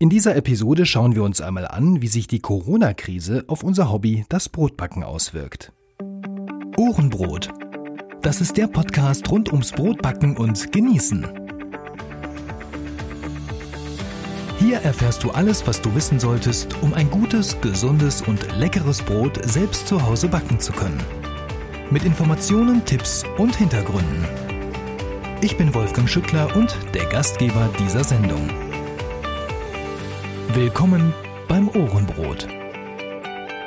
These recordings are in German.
In dieser Episode schauen wir uns einmal an, wie sich die Corona-Krise auf unser Hobby, das Brotbacken, auswirkt. Ohrenbrot. Das ist der Podcast rund ums Brotbacken und Genießen. Hier erfährst du alles, was du wissen solltest, um ein gutes, gesundes und leckeres Brot selbst zu Hause backen zu können. Mit Informationen, Tipps und Hintergründen. Ich bin Wolfgang Schüttler und der Gastgeber dieser Sendung. Willkommen beim Ohrenbrot.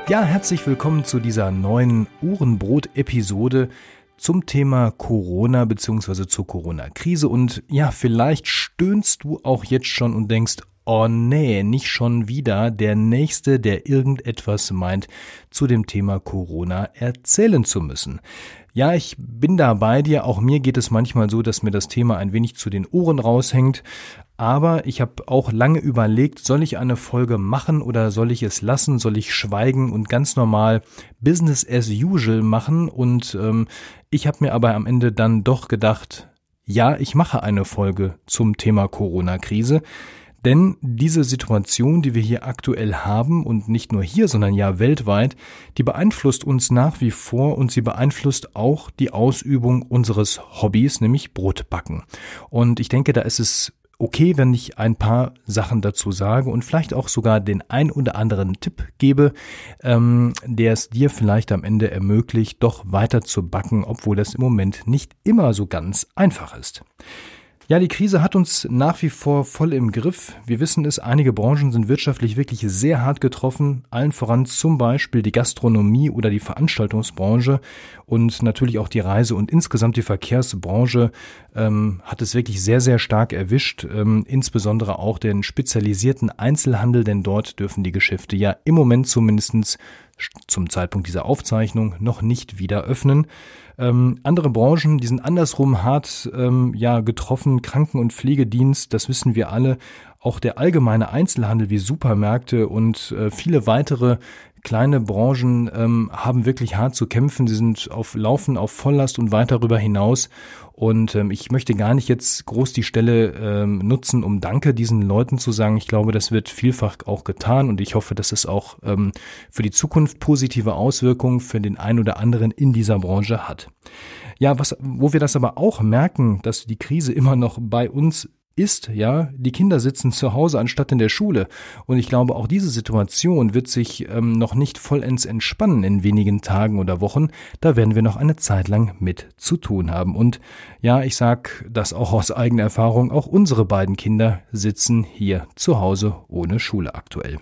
Ja, herzlich willkommen zu dieser neuen Ohrenbrot-Episode zum Thema Corona bzw. zur Corona-Krise. Und ja, vielleicht stöhnst du auch jetzt schon und denkst, oh nee, nicht schon wieder der Nächste, der irgendetwas meint, zu dem Thema Corona erzählen zu müssen. Ja, ich bin da bei dir. Auch mir geht es manchmal so, dass mir das Thema ein wenig zu den Ohren raushängt. Aber ich habe auch lange überlegt, soll ich eine Folge machen oder soll ich es lassen? Soll ich schweigen und ganz normal Business as usual machen? Und ähm, ich habe mir aber am Ende dann doch gedacht, ja, ich mache eine Folge zum Thema Corona-Krise. Denn diese Situation, die wir hier aktuell haben und nicht nur hier, sondern ja weltweit, die beeinflusst uns nach wie vor und sie beeinflusst auch die Ausübung unseres Hobbys, nämlich Brotbacken. Und ich denke, da ist es okay, wenn ich ein paar Sachen dazu sage und vielleicht auch sogar den ein oder anderen Tipp gebe, ähm, der es dir vielleicht am Ende ermöglicht, doch weiter zu backen, obwohl das im Moment nicht immer so ganz einfach ist. Ja, die Krise hat uns nach wie vor voll im Griff. Wir wissen es, einige Branchen sind wirtschaftlich wirklich sehr hart getroffen, allen voran zum Beispiel die Gastronomie oder die Veranstaltungsbranche und natürlich auch die Reise- und insgesamt die Verkehrsbranche ähm, hat es wirklich sehr, sehr stark erwischt, ähm, insbesondere auch den spezialisierten Einzelhandel, denn dort dürfen die Geschäfte ja im Moment zumindestens zum Zeitpunkt dieser Aufzeichnung noch nicht wieder öffnen. Ähm, andere Branchen, die sind andersrum hart ähm, ja getroffen. Kranken- und Pflegedienst, das wissen wir alle. Auch der allgemeine Einzelhandel wie Supermärkte und äh, viele weitere kleine Branchen ähm, haben wirklich hart zu kämpfen. Sie sind auf Laufen, auf Volllast und weit darüber hinaus. Und ähm, ich möchte gar nicht jetzt groß die Stelle ähm, nutzen, um Danke diesen Leuten zu sagen. Ich glaube, das wird vielfach auch getan und ich hoffe, dass es auch ähm, für die Zukunft positive Auswirkungen für den einen oder anderen in dieser Branche hat. Ja, was, wo wir das aber auch merken, dass die Krise immer noch bei uns ist, ja, die Kinder sitzen zu Hause anstatt in der Schule. Und ich glaube, auch diese Situation wird sich ähm, noch nicht vollends entspannen in wenigen Tagen oder Wochen. Da werden wir noch eine Zeit lang mit zu tun haben. Und ja, ich sag das auch aus eigener Erfahrung, auch unsere beiden Kinder sitzen hier zu Hause ohne Schule aktuell.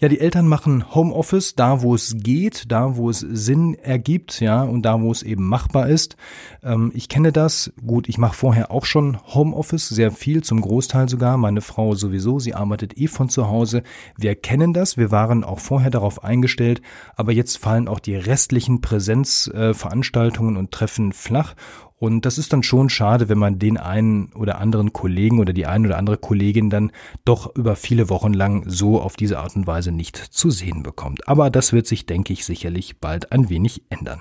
Ja, die Eltern machen Homeoffice da, wo es geht, da, wo es Sinn ergibt, ja, und da, wo es eben machbar ist. Ähm, ich kenne das. Gut, ich mache vorher auch schon Homeoffice, sehr viel, zum Großteil sogar. Meine Frau sowieso, sie arbeitet eh von zu Hause. Wir kennen das. Wir waren auch vorher darauf eingestellt. Aber jetzt fallen auch die restlichen Präsenzveranstaltungen äh, und Treffen flach. Und das ist dann schon schade, wenn man den einen oder anderen Kollegen oder die eine oder andere Kollegin dann doch über viele Wochen lang so auf diese Art und Weise nicht zu sehen bekommt. Aber das wird sich, denke ich, sicherlich bald ein wenig ändern.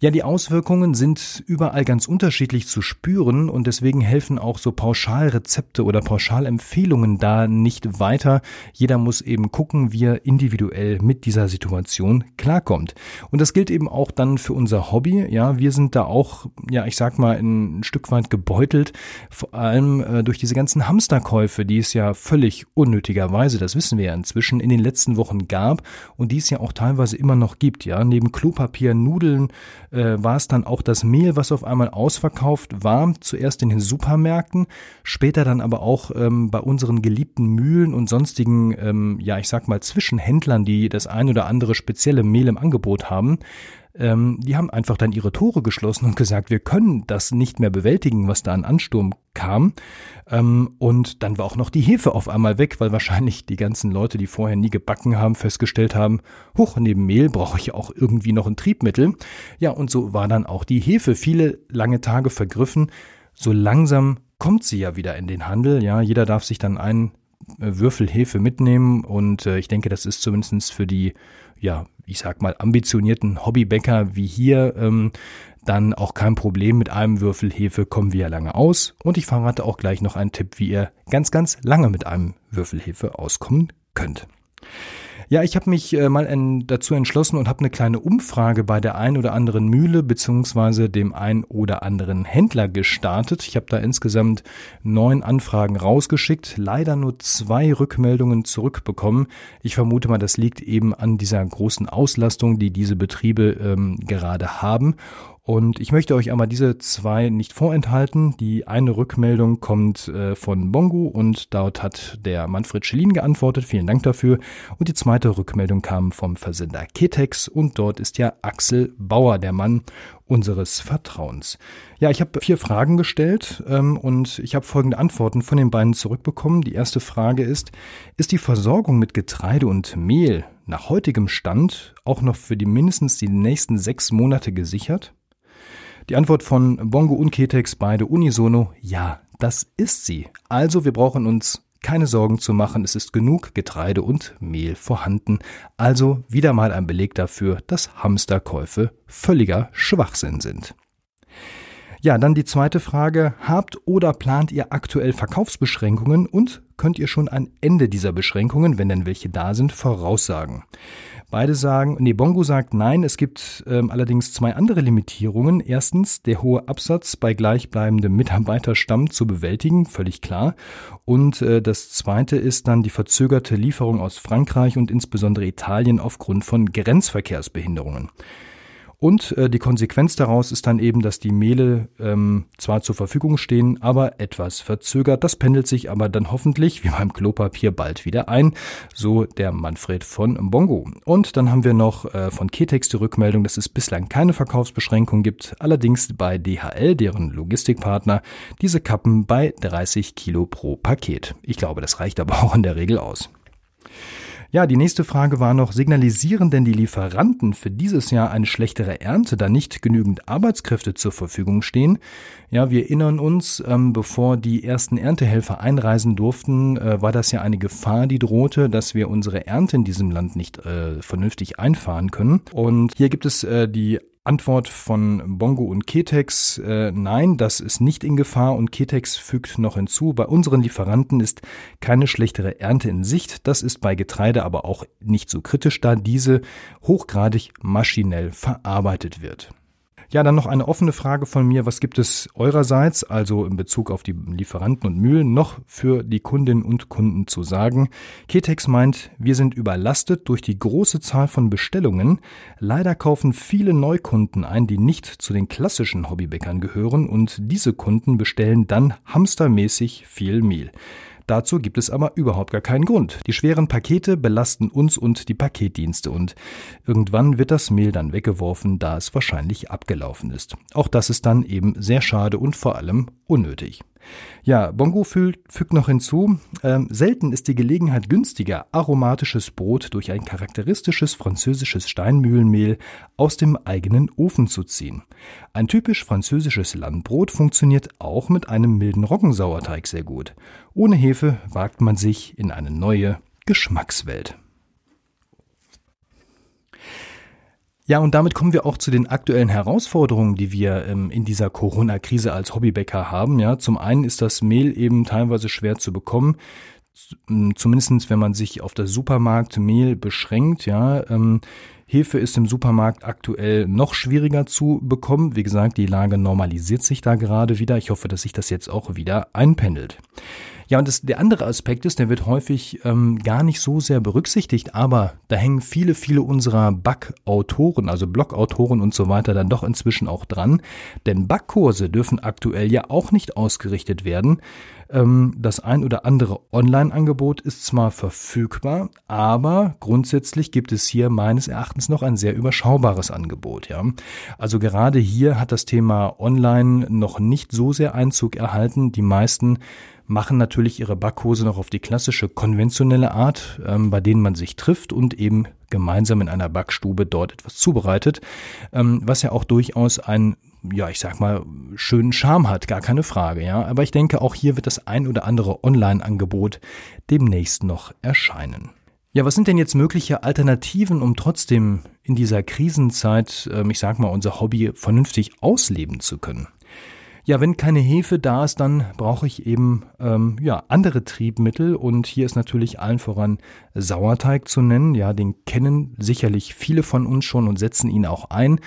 Ja, die Auswirkungen sind überall ganz unterschiedlich zu spüren und deswegen helfen auch so Pauschalrezepte oder Pauschalempfehlungen da nicht weiter. Jeder muss eben gucken, wie er individuell mit dieser Situation klarkommt. Und das gilt eben auch dann für unser Hobby. Ja, wir sind da auch, ja, ich sag mal, ein Stück weit gebeutelt, vor allem äh, durch diese ganzen Hamsterkäufe, die es ja völlig unnötigerweise, das wissen wir ja inzwischen, in den letzten Wochen gab und die es ja auch teilweise immer noch gibt. Ja, neben Klopapier, Nudeln, äh, war es dann auch das Mehl, was auf einmal ausverkauft war, zuerst in den Supermärkten, später dann aber auch ähm, bei unseren geliebten Mühlen und sonstigen, ähm, ja, ich sag mal, Zwischenhändlern, die das ein oder andere spezielle Mehl im Angebot haben ähm, die haben einfach dann ihre Tore geschlossen und gesagt, wir können das nicht mehr bewältigen, was da an Ansturm kam. Ähm, und dann war auch noch die Hefe auf einmal weg, weil wahrscheinlich die ganzen Leute, die vorher nie gebacken haben, festgestellt haben, hoch, neben Mehl brauche ich auch irgendwie noch ein Triebmittel. Ja, und so war dann auch die Hefe viele lange Tage vergriffen. So langsam kommt sie ja wieder in den Handel. Ja, jeder darf sich dann ein Würfelhefe mitnehmen und äh, ich denke, das ist zumindest für die, ja, ich sag mal, ambitionierten Hobbybäcker wie hier ähm, dann auch kein Problem. Mit einem Würfel Hefe kommen wir ja lange aus. Und ich verrate auch gleich noch einen Tipp, wie ihr ganz, ganz lange mit einem Würfel Hefe auskommen könnt. Ja, ich habe mich äh, mal en, dazu entschlossen und habe eine kleine Umfrage bei der ein oder anderen Mühle beziehungsweise dem ein oder anderen Händler gestartet. Ich habe da insgesamt neun Anfragen rausgeschickt, leider nur zwei Rückmeldungen zurückbekommen. Ich vermute mal, das liegt eben an dieser großen Auslastung, die diese Betriebe ähm, gerade haben. Und ich möchte euch einmal diese zwei nicht vorenthalten. Die eine Rückmeldung kommt äh, von Bongo und dort hat der Manfred Schellin geantwortet. Vielen Dank dafür. Und die zweite Rückmeldung kam vom Versender Ketex und dort ist ja Axel Bauer der Mann unseres Vertrauens. Ja, ich habe vier Fragen gestellt ähm, und ich habe folgende Antworten von den beiden zurückbekommen. Die erste Frage ist, ist die Versorgung mit Getreide und Mehl nach heutigem Stand auch noch für die mindestens die nächsten sechs Monate gesichert? Die Antwort von Bongo und Ketex beide unisono, ja, das ist sie. Also wir brauchen uns keine Sorgen zu machen, es ist genug Getreide und Mehl vorhanden. Also wieder mal ein Beleg dafür, dass Hamsterkäufe völliger Schwachsinn sind. Ja, dann die zweite Frage. Habt oder plant ihr aktuell Verkaufsbeschränkungen und könnt ihr schon ein Ende dieser Beschränkungen, wenn denn welche da sind, voraussagen? Beide sagen, nee, Bongo sagt nein, es gibt ähm, allerdings zwei andere Limitierungen. Erstens, der hohe Absatz bei gleichbleibendem Mitarbeiterstamm zu bewältigen, völlig klar. Und äh, das zweite ist dann die verzögerte Lieferung aus Frankreich und insbesondere Italien aufgrund von Grenzverkehrsbehinderungen. Und äh, die Konsequenz daraus ist dann eben, dass die Mehle ähm, zwar zur Verfügung stehen, aber etwas verzögert. Das pendelt sich aber dann hoffentlich, wie beim Klopapier, bald wieder ein. So der Manfred von Bongo. Und dann haben wir noch äh, von Ketex die Rückmeldung, dass es bislang keine Verkaufsbeschränkung gibt. Allerdings bei DHL, deren Logistikpartner, diese Kappen bei 30 Kilo pro Paket. Ich glaube, das reicht aber auch in der Regel aus. Ja, die nächste Frage war noch, signalisieren denn die Lieferanten für dieses Jahr eine schlechtere Ernte, da nicht genügend Arbeitskräfte zur Verfügung stehen? Ja, wir erinnern uns, ähm, bevor die ersten Erntehelfer einreisen durften, äh, war das ja eine Gefahr, die drohte, dass wir unsere Ernte in diesem Land nicht äh, vernünftig einfahren können. Und hier gibt es äh, die Antwort von Bongo und Ketex, äh, nein, das ist nicht in Gefahr und Ketex fügt noch hinzu, bei unseren Lieferanten ist keine schlechtere Ernte in Sicht, das ist bei Getreide aber auch nicht so kritisch, da diese hochgradig maschinell verarbeitet wird. Ja, dann noch eine offene Frage von mir. Was gibt es eurerseits, also in Bezug auf die Lieferanten und Mühlen, noch für die Kundinnen und Kunden zu sagen? Ketex meint, wir sind überlastet durch die große Zahl von Bestellungen. Leider kaufen viele Neukunden ein, die nicht zu den klassischen Hobbybäckern gehören und diese Kunden bestellen dann hamstermäßig viel Mehl. Dazu gibt es aber überhaupt gar keinen Grund. Die schweren Pakete belasten uns und die Paketdienste und irgendwann wird das Mehl dann weggeworfen, da es wahrscheinlich abgelaufen ist. Auch das ist dann eben sehr schade und vor allem unnötig. Ja, Bongo fügt noch hinzu, äh, selten ist die Gelegenheit günstiger, aromatisches Brot durch ein charakteristisches französisches Steinmühlenmehl aus dem eigenen Ofen zu ziehen. Ein typisch französisches Landbrot funktioniert auch mit einem milden Roggensauerteig sehr gut. Ohne Hefe wagt man sich in eine neue Geschmackswelt. Ja, und damit kommen wir auch zu den aktuellen Herausforderungen, die wir ähm, in dieser Corona-Krise als Hobbybäcker haben. Ja, zum einen ist das Mehl eben teilweise schwer zu bekommen. Zumindestens, wenn man sich auf das Supermarktmehl beschränkt, ja. Ähm, Hefe ist im Supermarkt aktuell noch schwieriger zu bekommen. Wie gesagt, die Lage normalisiert sich da gerade wieder. Ich hoffe, dass sich das jetzt auch wieder einpendelt. Ja, und das, der andere Aspekt ist, der wird häufig ähm, gar nicht so sehr berücksichtigt, aber da hängen viele, viele unserer Backautoren, also Blogautoren und so weiter, dann doch inzwischen auch dran. Denn Backkurse dürfen aktuell ja auch nicht ausgerichtet werden. Ähm, das ein oder andere Online-Angebot ist zwar verfügbar, aber grundsätzlich gibt es hier meines Erachtens noch ein sehr überschaubares Angebot. Ja, also gerade hier hat das Thema Online noch nicht so sehr Einzug erhalten. Die meisten machen natürlich ihre Backhose noch auf die klassische konventionelle Art, ähm, bei denen man sich trifft und eben gemeinsam in einer Backstube dort etwas zubereitet, ähm, was ja auch durchaus ein ja, ich sag mal, schönen Charme hat, gar keine Frage, ja. Aber ich denke, auch hier wird das ein oder andere Online-Angebot demnächst noch erscheinen. Ja, was sind denn jetzt mögliche Alternativen, um trotzdem in dieser Krisenzeit, ähm, ich sag mal, unser Hobby vernünftig ausleben zu können? Ja, wenn keine Hefe da ist, dann brauche ich eben ähm, ja andere Triebmittel und hier ist natürlich allen voran Sauerteig zu nennen. Ja, den kennen sicherlich viele von uns schon und setzen ihn auch ein.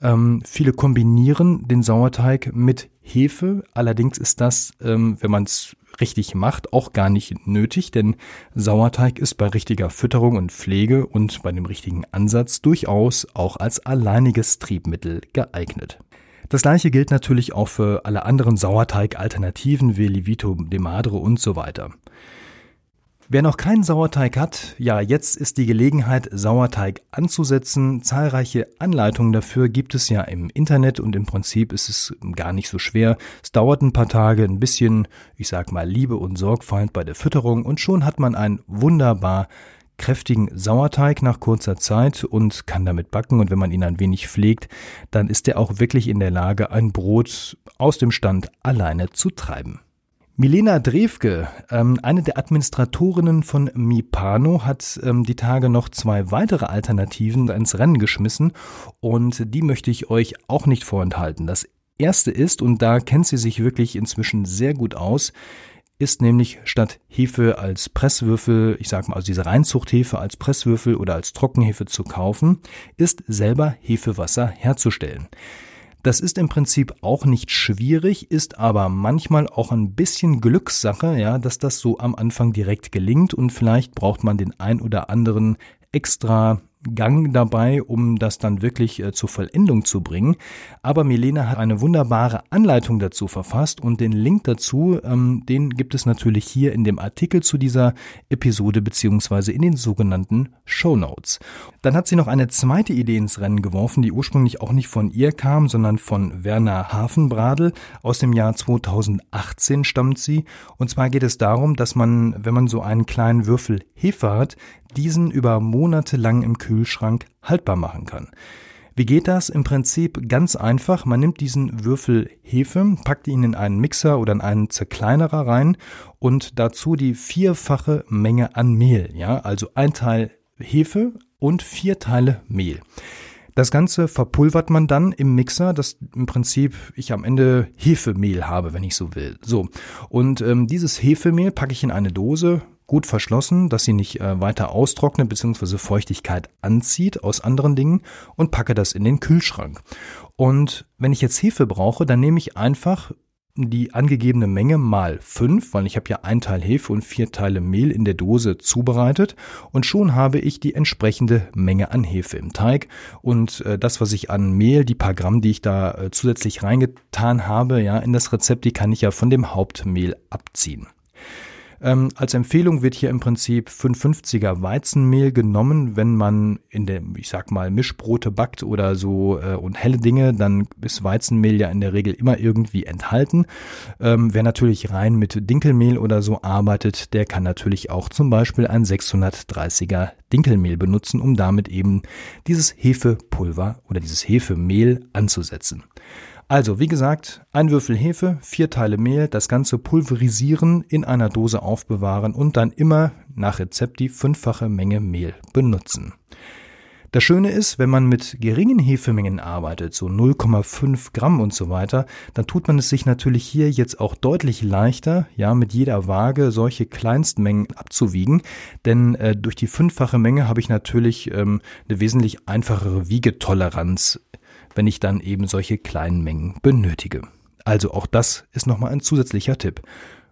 Ähm, viele kombinieren den Sauerteig mit Hefe. Allerdings ist das, ähm, wenn man es richtig macht, auch gar nicht nötig, denn Sauerteig ist bei richtiger Fütterung und Pflege und bei dem richtigen Ansatz durchaus auch als alleiniges Triebmittel geeignet. Das gleiche gilt natürlich auch für alle anderen Sauerteig-Alternativen wie Livito de Madre und so weiter. Wer noch keinen Sauerteig hat, ja, jetzt ist die Gelegenheit, Sauerteig anzusetzen. Zahlreiche Anleitungen dafür gibt es ja im Internet und im Prinzip ist es gar nicht so schwer. Es dauert ein paar Tage, ein bisschen, ich sag mal, Liebe und Sorgfalt bei der Fütterung und schon hat man ein wunderbar kräftigen Sauerteig nach kurzer Zeit und kann damit backen. Und wenn man ihn ein wenig pflegt, dann ist er auch wirklich in der Lage, ein Brot aus dem Stand alleine zu treiben. Milena Drewke, ähm, eine der Administratorinnen von Mipano, hat ähm, die Tage noch zwei weitere Alternativen ins Rennen geschmissen und die möchte ich euch auch nicht vorenthalten. Das erste ist, und da kennt sie sich wirklich inzwischen sehr gut aus, ist nämlich statt Hefe als Presswürfel, ich sag mal also diese Reinzuchthefe als Presswürfel oder als Trockenhefe zu kaufen, ist selber Hefewasser herzustellen. Das ist im Prinzip auch nicht schwierig, ist aber manchmal auch ein bisschen Glückssache, ja, dass das so am Anfang direkt gelingt und vielleicht braucht man den ein oder anderen extra Gang dabei, um das dann wirklich äh, zur Vollendung zu bringen. Aber Milena hat eine wunderbare Anleitung dazu verfasst und den Link dazu, ähm, den gibt es natürlich hier in dem Artikel zu dieser Episode beziehungsweise in den sogenannten Show Notes. Dann hat sie noch eine zweite Idee ins Rennen geworfen, die ursprünglich auch nicht von ihr kam, sondern von Werner Hafenbradel. Aus dem Jahr 2018 stammt sie. Und zwar geht es darum, dass man, wenn man so einen kleinen Würfel Hefe hat, diesen über Monate lang im Kühlschrank haltbar machen kann. Wie geht das? Im Prinzip ganz einfach. Man nimmt diesen Würfel Hefe, packt ihn in einen Mixer oder in einen Zerkleinerer rein und dazu die vierfache Menge an Mehl. Ja, also ein Teil Hefe und vier Teile Mehl. Das Ganze verpulvert man dann im Mixer, dass im Prinzip ich am Ende Hefemehl habe, wenn ich so will. So. Und ähm, dieses Hefemehl packe ich in eine Dose, gut verschlossen, dass sie nicht äh, weiter austrocknet bzw. Feuchtigkeit anzieht aus anderen Dingen und packe das in den Kühlschrank. Und wenn ich jetzt Hefe brauche, dann nehme ich einfach die angegebene Menge mal fünf, weil ich habe ja ein Teil Hefe und vier Teile Mehl in der Dose zubereitet und schon habe ich die entsprechende Menge an Hefe im Teig und äh, das, was ich an Mehl, die paar Gramm, die ich da äh, zusätzlich reingetan habe, ja, in das Rezept, die kann ich ja von dem Hauptmehl abziehen. Ähm, als Empfehlung wird hier im Prinzip 550er Weizenmehl genommen, wenn man in der, ich sag mal, Mischbrote backt oder so äh, und helle Dinge, dann ist Weizenmehl ja in der Regel immer irgendwie enthalten. Ähm, wer natürlich rein mit Dinkelmehl oder so arbeitet, der kann natürlich auch zum Beispiel ein 630er Dinkelmehl benutzen, um damit eben dieses Hefepulver oder dieses Hefemehl anzusetzen. Also, wie gesagt, ein Würfel Hefe, vier Teile Mehl, das Ganze pulverisieren, in einer Dose aufbewahren und dann immer nach Rezept die fünffache Menge Mehl benutzen. Das Schöne ist, wenn man mit geringen Hefemengen arbeitet, so 0,5 Gramm und so weiter, dann tut man es sich natürlich hier jetzt auch deutlich leichter, ja, mit jeder Waage solche Kleinstmengen abzuwiegen, denn äh, durch die fünffache Menge habe ich natürlich ähm, eine wesentlich einfachere Wiegetoleranz wenn ich dann eben solche kleinen Mengen benötige. Also auch das ist nochmal ein zusätzlicher Tipp.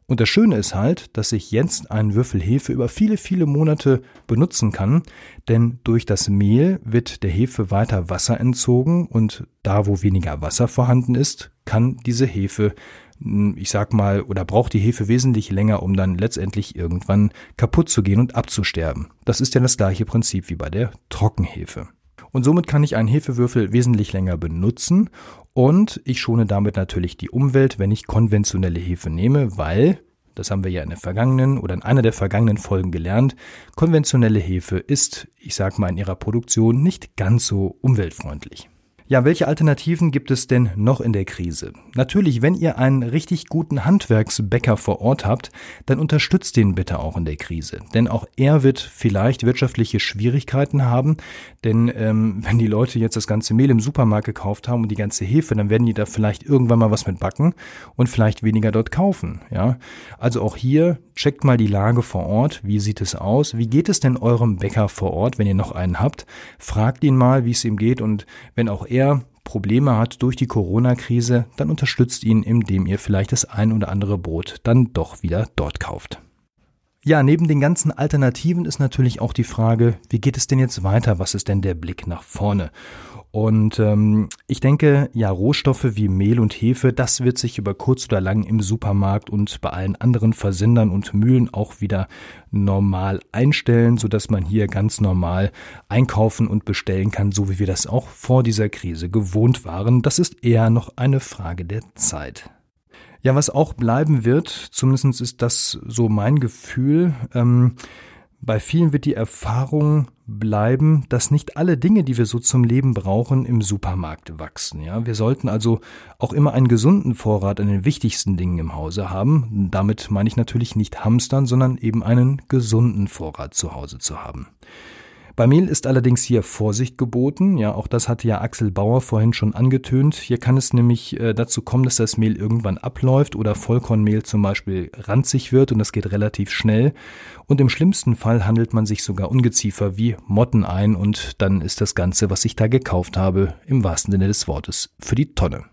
Und das Schöne ist halt, dass ich jetzt einen Würfel Hefe über viele, viele Monate benutzen kann, denn durch das Mehl wird der Hefe weiter Wasser entzogen und da, wo weniger Wasser vorhanden ist, kann diese Hefe, hm, ich sag mal, oder braucht die Hefe wesentlich länger, um dann letztendlich irgendwann kaputt zu gehen und abzusterben. Das ist ja das gleiche Prinzip wie bei der Trockenhefe. Und somit kann ich einen Hefewürfel wesentlich länger benutzen und ich schone damit natürlich die Umwelt, wenn ich konventionelle Hefe nehme, weil, das haben wir ja in der vergangenen oder in einer der vergangenen Folgen gelernt, konventionelle Hefe ist, ich sag mal, in ihrer Produktion nicht ganz so umweltfreundlich. Ja, welche Alternativen gibt es denn noch in der Krise? Natürlich, wenn ihr einen richtig guten Handwerksbäcker vor Ort habt, dann unterstützt den bitte auch in der Krise. Denn auch er wird vielleicht wirtschaftliche Schwierigkeiten haben. Denn ähm, wenn die Leute jetzt das ganze Mehl im Supermarkt gekauft haben und die ganze Hefe, dann werden die da vielleicht irgendwann mal was mit backen und vielleicht weniger dort kaufen. Ja, also auch hier checkt mal die Lage vor Ort. Wie sieht es aus? Wie geht es denn eurem Bäcker vor Ort, wenn ihr noch einen habt? Fragt ihn mal, wie es ihm geht und wenn auch er Probleme hat durch die Corona-Krise, dann unterstützt ihn, indem ihr vielleicht das ein oder andere Brot dann doch wieder dort kauft. Ja, neben den ganzen Alternativen ist natürlich auch die Frage, wie geht es denn jetzt weiter? Was ist denn der Blick nach vorne? Und ähm, ich denke, ja, Rohstoffe wie Mehl und Hefe, das wird sich über kurz oder lang im Supermarkt und bei allen anderen Versendern und Mühlen auch wieder normal einstellen, sodass man hier ganz normal einkaufen und bestellen kann, so wie wir das auch vor dieser Krise gewohnt waren. Das ist eher noch eine Frage der Zeit. Ja, was auch bleiben wird, zumindest ist das so mein Gefühl, ähm, bei vielen wird die Erfahrung bleiben, dass nicht alle Dinge, die wir so zum Leben brauchen, im Supermarkt wachsen. Ja, wir sollten also auch immer einen gesunden Vorrat an den wichtigsten Dingen im Hause haben. Damit meine ich natürlich nicht hamstern, sondern eben einen gesunden Vorrat zu Hause zu haben. Bei Mehl ist allerdings hier Vorsicht geboten. Ja, auch das hatte ja Axel Bauer vorhin schon angetönt. Hier kann es nämlich äh, dazu kommen, dass das Mehl irgendwann abläuft oder Vollkornmehl zum Beispiel ranzig wird und das geht relativ schnell. Und im schlimmsten Fall handelt man sich sogar Ungeziefer wie Motten ein und dann ist das Ganze, was ich da gekauft habe, im wahrsten Sinne des Wortes für die Tonne.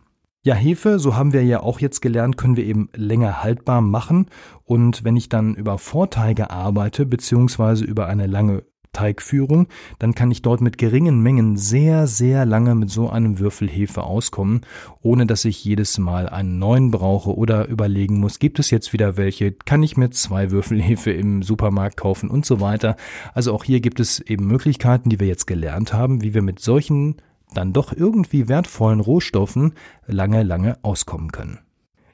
Ja, Hefe, so haben wir ja auch jetzt gelernt, können wir eben länger haltbar machen. Und wenn ich dann über Vorteige arbeite, beziehungsweise über eine lange Teigführung, dann kann ich dort mit geringen Mengen sehr, sehr lange mit so einem Würfel Hefe auskommen, ohne dass ich jedes Mal einen neuen brauche oder überlegen muss, gibt es jetzt wieder welche, kann ich mir zwei Würfel Hefe im Supermarkt kaufen und so weiter. Also auch hier gibt es eben Möglichkeiten, die wir jetzt gelernt haben, wie wir mit solchen dann doch irgendwie wertvollen Rohstoffen lange, lange auskommen können.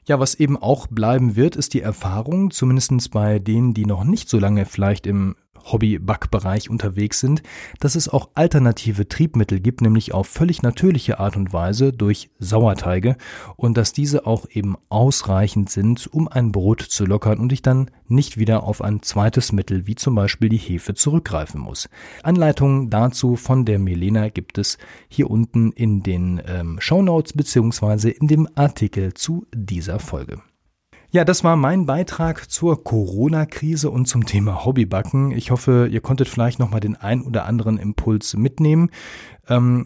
Ja, was eben auch bleiben wird, ist die Erfahrung, zumindest bei denen, die noch nicht so lange vielleicht im Hobby-Backbereich unterwegs sind, dass es auch alternative Triebmittel gibt, nämlich auf völlig natürliche Art und Weise durch Sauerteige und dass diese auch eben ausreichend sind, um ein Brot zu lockern und ich dann nicht wieder auf ein zweites Mittel wie zum Beispiel die Hefe zurückgreifen muss. Anleitungen dazu von der Melena gibt es hier unten in den ähm, Show Notes beziehungsweise in dem Artikel zu dieser Folge. Ja, das war mein Beitrag zur Corona-Krise und zum Thema Hobbybacken. Ich hoffe, ihr konntet vielleicht nochmal den ein oder anderen Impuls mitnehmen. Ähm,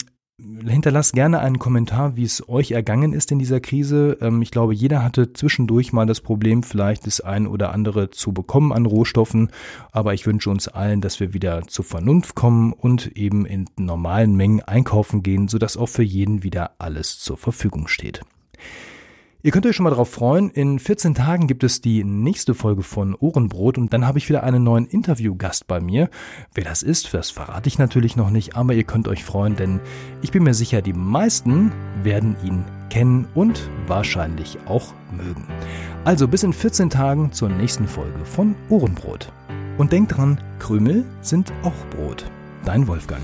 hinterlasst gerne einen Kommentar, wie es euch ergangen ist in dieser Krise. Ähm, ich glaube, jeder hatte zwischendurch mal das Problem, vielleicht das ein oder andere zu bekommen an Rohstoffen. Aber ich wünsche uns allen, dass wir wieder zur Vernunft kommen und eben in normalen Mengen einkaufen gehen, sodass auch für jeden wieder alles zur Verfügung steht. Ihr könnt euch schon mal darauf freuen. In 14 Tagen gibt es die nächste Folge von Ohrenbrot und dann habe ich wieder einen neuen Interviewgast bei mir. Wer das ist, das verrate ich natürlich noch nicht, aber ihr könnt euch freuen, denn ich bin mir sicher, die meisten werden ihn kennen und wahrscheinlich auch mögen. Also bis in 14 Tagen zur nächsten Folge von Ohrenbrot. Und denkt dran, Krümel sind auch Brot. Dein Wolfgang.